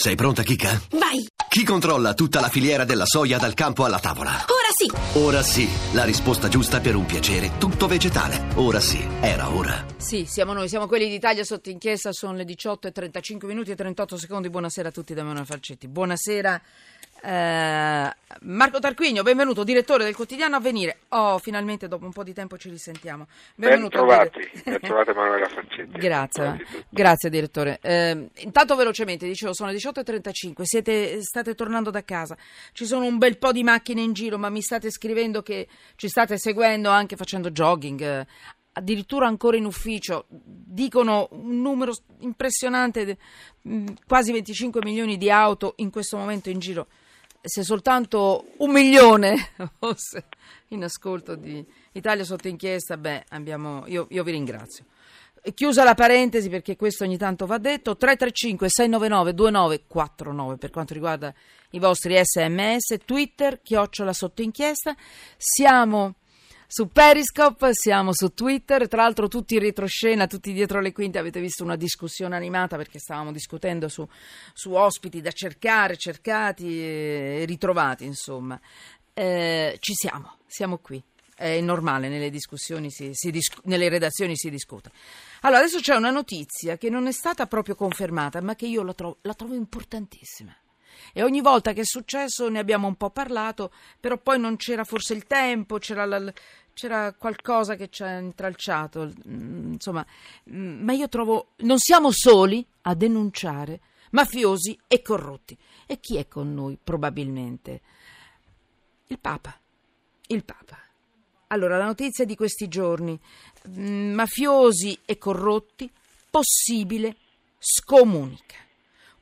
Sei pronta, Kika? Vai! Chi controlla tutta la filiera della soia dal campo alla tavola? Ora sì! Ora sì, la risposta giusta per un piacere tutto vegetale. Ora sì, era ora. Sì, siamo noi, siamo quelli d'Italia sotto inchiesta, sono le 18 e 35 minuti e 38 secondi. Buonasera a tutti da Manuel Falcetti. Buonasera eh, Marco Tarquinio, benvenuto, direttore del quotidiano Avvenire. Oh, finalmente dopo un po' di tempo ci risentiamo. Benvenuto. Ben trovati, ben trovate Manuela Falcetti. Grazie, grazie direttore. Eh, intanto velocemente, dicevo, sono le 18.35, siete, state tornando da casa, ci sono un bel po' di macchine in giro, ma mi state scrivendo che ci state seguendo anche facendo jogging, eh, addirittura ancora in ufficio, dicono un numero impressionante, quasi 25 milioni di auto in questo momento in giro se soltanto un milione fosse in ascolto di Italia sotto inchiesta, beh, abbiamo, io, io vi ringrazio. Chiusa la parentesi perché questo ogni tanto va detto, 335 699 2949 per quanto riguarda i vostri sms, Twitter, chiocciola sotto inchiesta, siamo su Periscope, siamo su Twitter, tra l'altro tutti in retroscena, tutti dietro le quinte, avete visto una discussione animata perché stavamo discutendo su, su ospiti da cercare, cercati e ritrovati, insomma. Eh, ci siamo, siamo qui. È normale, nelle discussioni, si, si discu- nelle redazioni si discute. Allora, adesso c'è una notizia che non è stata proprio confermata, ma che io la, tro- la trovo importantissima e ogni volta che è successo ne abbiamo un po' parlato, però poi non c'era forse il tempo, c'era, la, c'era qualcosa che ci ha intralciato, mm, insomma, mm, ma io trovo, non siamo soli a denunciare mafiosi e corrotti. E chi è con noi probabilmente? Il Papa. Il Papa. Allora, la notizia di questi giorni, mm, mafiosi e corrotti, possibile scomunica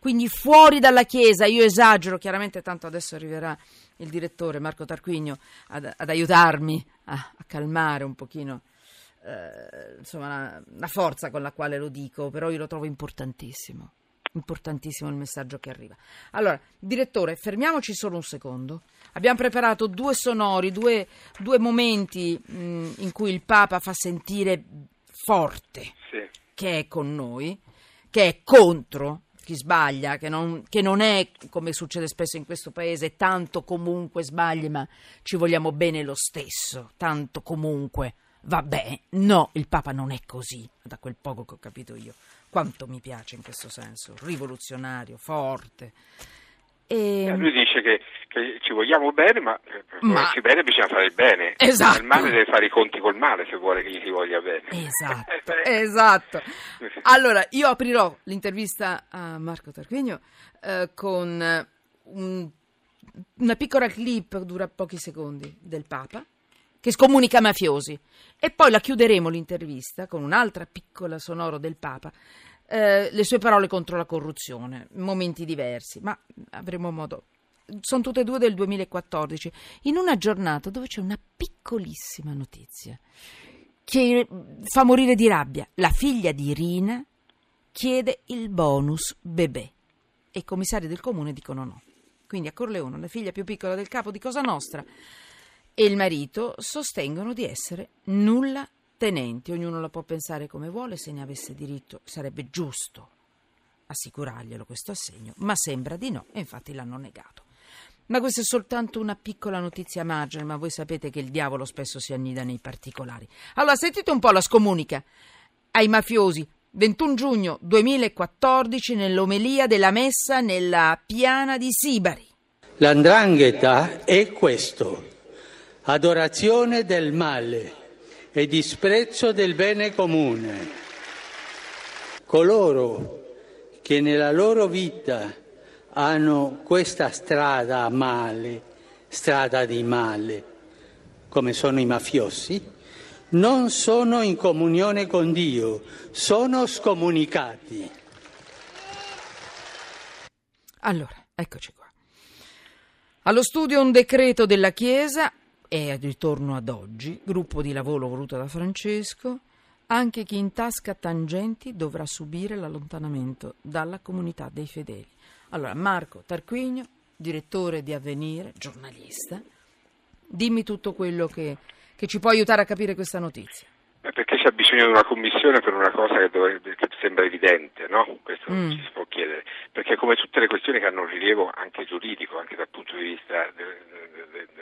quindi fuori dalla Chiesa, io esagero, chiaramente tanto adesso arriverà il direttore Marco Tarquinio ad, ad aiutarmi a, a, calmare un pochino eh, insomma, la, la forza con la quale lo dico, però io lo trovo importantissimo importantissimo il messaggio che arriva. Allora, direttore, fermiamoci solo un secondo. Abbiamo preparato due sonori, due, due momenti mh, in cui il Papa fa sentire forte sì. che è con noi, che è contro chi sbaglia, che non, che non, è, come succede spesso in questo paese, tanto comunque sbagli, ma ci vogliamo bene lo stesso, tanto comunque. Vabbè, no, il Papa non è così, da quel poco che ho capito io. Quanto mi piace in questo senso, rivoluzionario, forte. E... Eh, lui dice che, che, ci vogliamo bene, ma per ma... volerci bene bisogna fare il bene. Esatto. Il male deve fare i conti col male se vuole che gli si voglia bene. Esatto, esatto. Allora, io aprirò l'intervista a Marco Tarquinio eh, con un, una piccola clip, dura pochi secondi, del Papa che scomunica mafiosi e poi la chiuderemo l'intervista con un'altra piccola sonoro del Papa eh, le sue parole contro la corruzione, momenti diversi, ma avremo modo. Sono tutte e due del 2014, in una giornata dove c'è una piccolissima notizia che fa morire di rabbia. La figlia di Rina chiede il bonus bebè e i commissari del comune dicono no. Quindi a Corleone, la figlia più piccola del capo di Cosa Nostra, e il marito sostengono di essere nulla tenenti, ognuno la può pensare come vuole, se ne avesse diritto sarebbe giusto assicurarglielo questo assegno, ma sembra di no e infatti l'hanno negato. Ma questa è soltanto una piccola notizia margine, ma voi sapete che il diavolo spesso si annida nei particolari. Allora sentite un po' la scomunica ai mafiosi. 21 giugno 2014 nell'omelia della messa nella piana di Sibari. L'andrangheta è questo, adorazione del male e disprezzo del bene comune. Coloro che nella loro vita hanno questa strada a male, strada di male, come sono i mafiosi, non sono in comunione con Dio, sono scomunicati. Allora, eccoci qua. Allo studio un decreto della Chiesa e ritorno ad oggi, gruppo di lavoro voluto da Francesco, anche chi intasca tangenti dovrà subire l'allontanamento dalla comunità dei fedeli. Allora, Marco Tarquinio, direttore di Avvenire, giornalista, dimmi tutto quello che, che ci può aiutare a capire questa notizia. Perché c'è bisogno di una commissione per una cosa che, dovrebbe, che sembra evidente, no? Questo mm. ci si può chiedere. Perché come tutte le questioni che hanno un rilievo anche giuridico, anche dal punto di vista delle, delle,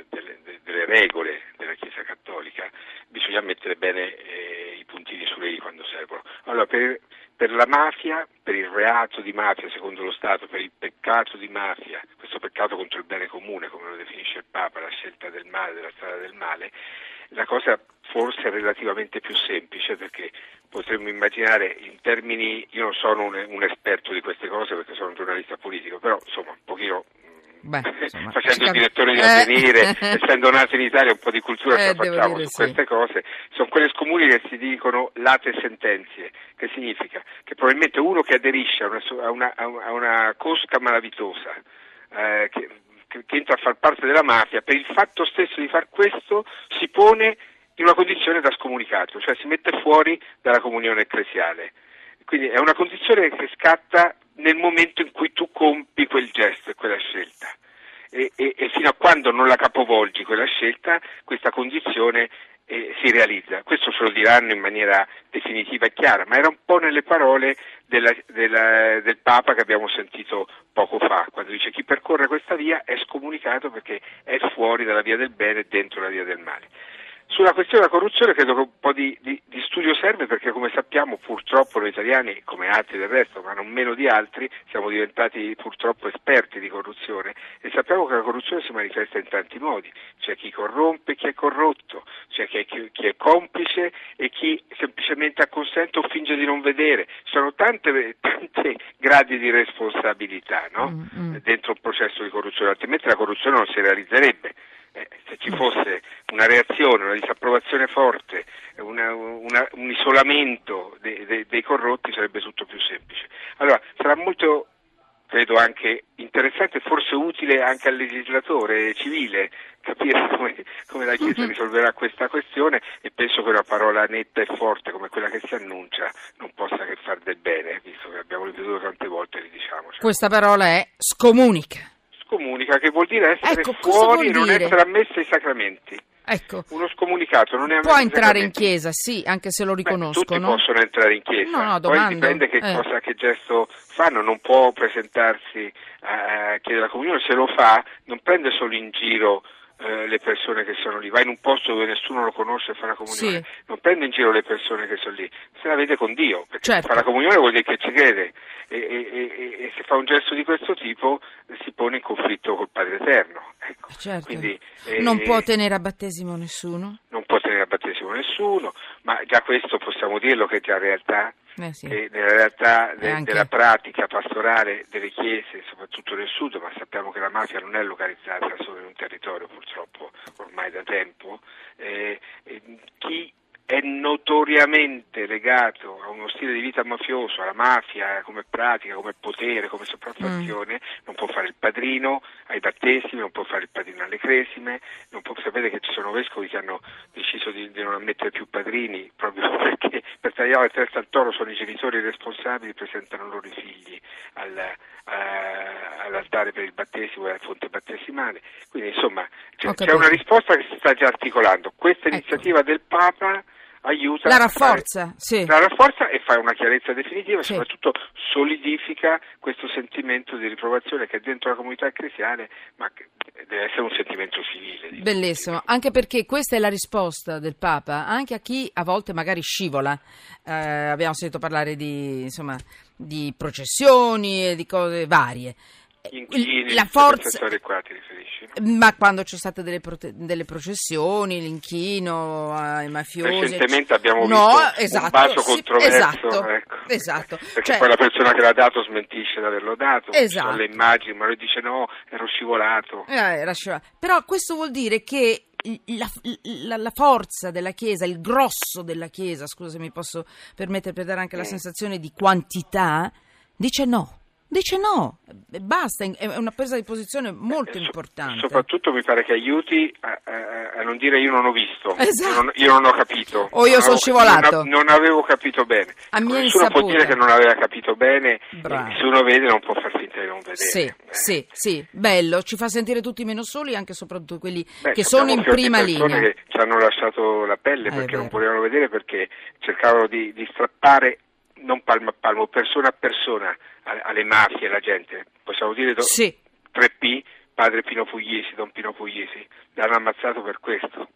delle regole della Chiesa Cattolica, bisogna mettere bene eh, i puntini sulle i quando servono. Allora, per, per la mafia, per il reato di mafia secondo lo Stato, per il peccato di mafia, questo peccato contro il bene comune, come lo definisce il Papa, la scelta del male, della strada del male, la cosa forse è relativamente più semplice perché potremmo immaginare in termini, io non sono un, un esperto di queste cose perché sono un giornalista politico, però insomma un pochino Beh, insomma, facendo il direttore di eh. avvenire, essendo nato in Italia un po' di cultura eh, ce la facciamo su sì. queste cose, sono quelle scomuni che si dicono late sentenze, che significa che probabilmente uno che aderisce a una, a una, a una cosca malavitosa, eh, che, che entra a far parte della mafia, per il fatto stesso di far questo si pone in una condizione da scomunicato, cioè si mette fuori dalla comunione ecclesiale. Quindi è una condizione che scatta nel momento in cui tu compi quel gesto e quella scelta. E, e, e fino a quando non la capovolgi quella scelta, questa condizione eh, si realizza. Questo ce lo diranno in maniera definitiva e chiara, ma era un po' nelle parole della, della, del Papa che abbiamo sentito poco fa, quando dice chi percorre questa via è scomunicato perché è fuori dalla via del bene e dentro la via del male. Sulla questione della corruzione credo che un po' di, di, di, studio serve perché come sappiamo purtroppo noi italiani, come altri del resto, ma non meno di altri, siamo diventati purtroppo esperti di corruzione e sappiamo che la corruzione si manifesta in tanti modi. C'è chi corrompe chi è corrotto, c'è chi è, chi, chi è, complice e chi semplicemente acconsente o finge di non vedere. Sono tante, tante gradi di responsabilità no? mm-hmm. dentro un processo di corruzione, altrimenti la corruzione non si realizzerebbe. Eh, se ci fosse una reazione, una disapprovazione forte, una, una, un isolamento de, de, dei corrotti sarebbe tutto più semplice. Allora sarà molto credo anche interessante e forse utile anche al legislatore civile capire come, come, la Chiesa mhm. risolverà questa questione e penso che una parola netta e forte come quella che si annuncia non possa che far del bene, visto che abbiamo ripetuto tante volte, ridiciamo. Questa parola è scomunica scomunica, che vuol dire essere ecco, fuori e non essere ammessa ai sacramenti. Ecco. Uno scomunicato non è Può entrare in chiesa, sì, anche se lo riconoscono. Beh, tutti possono entrare in chiesa, no, no, poi dipende che, eh. cosa, che gesto fanno, non può presentarsi a chiedere la comunione, se lo fa non prende solo in giro eh, le persone che sono lì, va in un posto dove nessuno lo conosce e fa la comunione, sì. non prende in giro le persone che sono lì, se la vede con Dio, perché certo. fa la comunione vuol dire che ci crede e, e, e, e, se fa un gesto di questo tipo pone in conflitto col Padre Eterno. Ecco. Certo. Quindi, eh, non può tenere a battesimo nessuno? Non può tenere a battesimo nessuno, ma già questo possiamo dirlo che già in realtà eh sì. nella realtà de, anche... della pratica pastorale delle chiese, soprattutto nel sud, ma sappiamo che la mafia non è localizzata solo in un territorio purtroppo ormai da tempo, eh, eh, chi è notoriamente legato a uno stile di vita mafioso, alla mafia come pratica, come potere, come sopraffazione, mm. Non può fare il padrino ai battesimi, non può fare il padrino alle cresime, non può sapere che ci sono vescovi che hanno deciso di, di non ammettere più padrini proprio perché per tagliare il testa al toro sono i genitori responsabili, presentano loro i figli al, a, all'altare per il battesimo e alla fonte battesimale. Quindi insomma c'è, c'è, una risposta che si sta già articolando. Questa ecco. iniziativa del Papa aiuta la rafforza, fare, sì. la rafforza e fa una chiarezza definitiva sì. e soprattutto solidifica questo sentimento di riprovazione che è dentro la comunità ecclesiale ma deve essere un sentimento civile. Bellissimo, anche perché questa è la risposta del Papa anche a chi a volte magari scivola. Eh, abbiamo sentito parlare di, insomma, di processioni e di cose varie. Inchini, la forza? Ma quando c'è state delle, prote... delle processioni, l'inchino ai mafiosi. Recentemente abbiamo no, visto esatto, un bacio sì, controverso. Esatto, ecco. esatto. Perché cioè, poi la persona che l'ha dato smentisce di averlo dato. Esatto. Sono le immagini, ma lui dice no, ero scivolato. Eh, era scivolato. Però questo vuol dire che la, la, la, forza della Chiesa, il grosso della Chiesa, scusa se mi posso permettere per dare anche la mm. sensazione di quantità, dice no dice no, basta, è una presa di posizione molto Eh, importante. Soprattutto mi pare che aiuti a, a- a non dire io non ho visto, Esatto. io, non, io non ho capito. O io Non sono scivolato. Non, non avevo capito bene. A mia Nessuno può dire che non aveva capito bene, Bravo. e se uno vede non può far finta di non vedere. Sì, Eh. sì, sì, bello, ci fa sentire tutti meno soli, anche e soprattutto quelli Beh, che sono in prima linea. che ci hanno lasciato la pelle Eh, perché non volevano vedere perché cercavano di, di strappare non palmo a palmo, persona a persona alle mafie, alla gente. Possiamo dire do- Sì, 3P, padre Pino Pugliesi, Don Pino Pugliesi, l'hanno ammazzato per questo,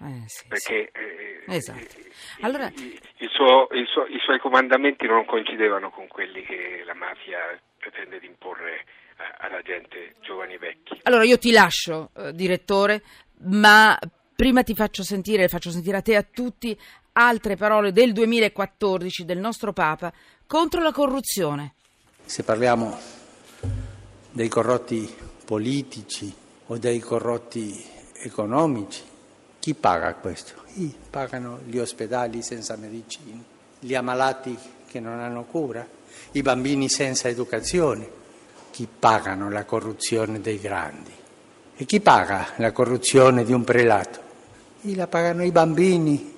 eh, sì, sì. perché eh, Esatto. eh, Allora- il- il suo- il suo- i suoi comandamenti non coincidevano con quelli che la mafia pretende di imporre alla gente, giovani e vecchi. Allora io ti lascio, eh, direttore, ma prima ti faccio sentire, faccio sentire a te e a tutti altre parole del 2014 del nostro Papa contro la corruzione. Se parliamo dei corrotti politici o dei corrotti economici, chi paga questo? I pagano gli ospedali senza medicine, gli ammalati che non hanno cura, i bambini senza educazione. Chi pagano la corruzione dei grandi? E chi paga la corruzione di un prelato? E la pagano i bambini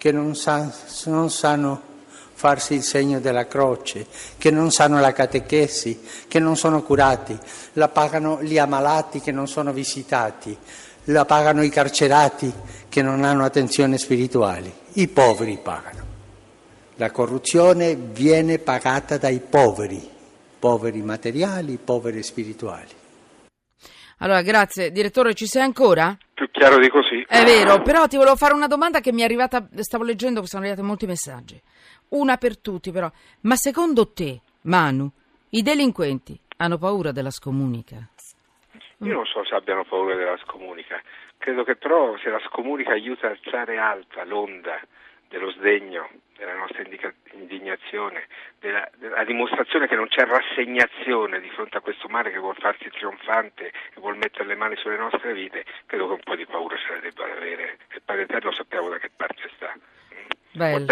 che non, sa- non sanno farsi il segno della croce, che non sanno la catechesi, che non sono curati, la pagano gli ammalati che non sono visitati, la pagano i carcerati che non hanno attenzione spirituali, i poveri pagano. La corruzione viene pagata dai poveri, poveri materiali, poveri spirituali. Allora, grazie. Direttore, ci sei ancora? Più chiaro di così? È vero, però ti volevo fare una domanda che mi è arrivata, stavo leggendo, sono arrivati molti messaggi. Una per tutti, però. Ma secondo te, Manu, i delinquenti hanno paura della scomunica? Io non so se abbiano paura della scomunica, credo che però se la scomunica aiuta a alzare alta l'onda dello sdegno, della nostra indignazione, della, della dimostrazione che non c'è rassegnazione di fronte a questo male che vuol farsi trionfante e vuol mettere le mani sulle nostre vite, credo che un po' di paura se la debba avere. E il Padre Eterno sappiamo da che parte sta. Bello.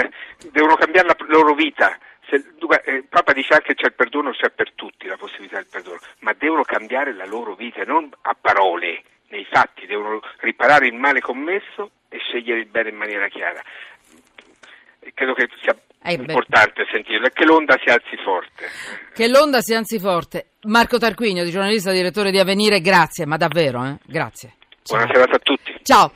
Devono cambiare la loro vita. Se, eh, Papa dice anche che c'è il perdono, c'è per tutti la possibilità del perdono, ma devono cambiare la loro vita, non a parole, nei fatti, devono riparare il male commesso e scegliere il bene in maniera chiara. Credo che sia Eh, importante sentirlo e che l'onda si alzi forte. Che l'onda si anzi forte. Marco Tarquinio, di giornalista direttore di Avvenire, grazie, ma davvero, eh? Grazie. Ciao. Buona serata a tutti. Ciao.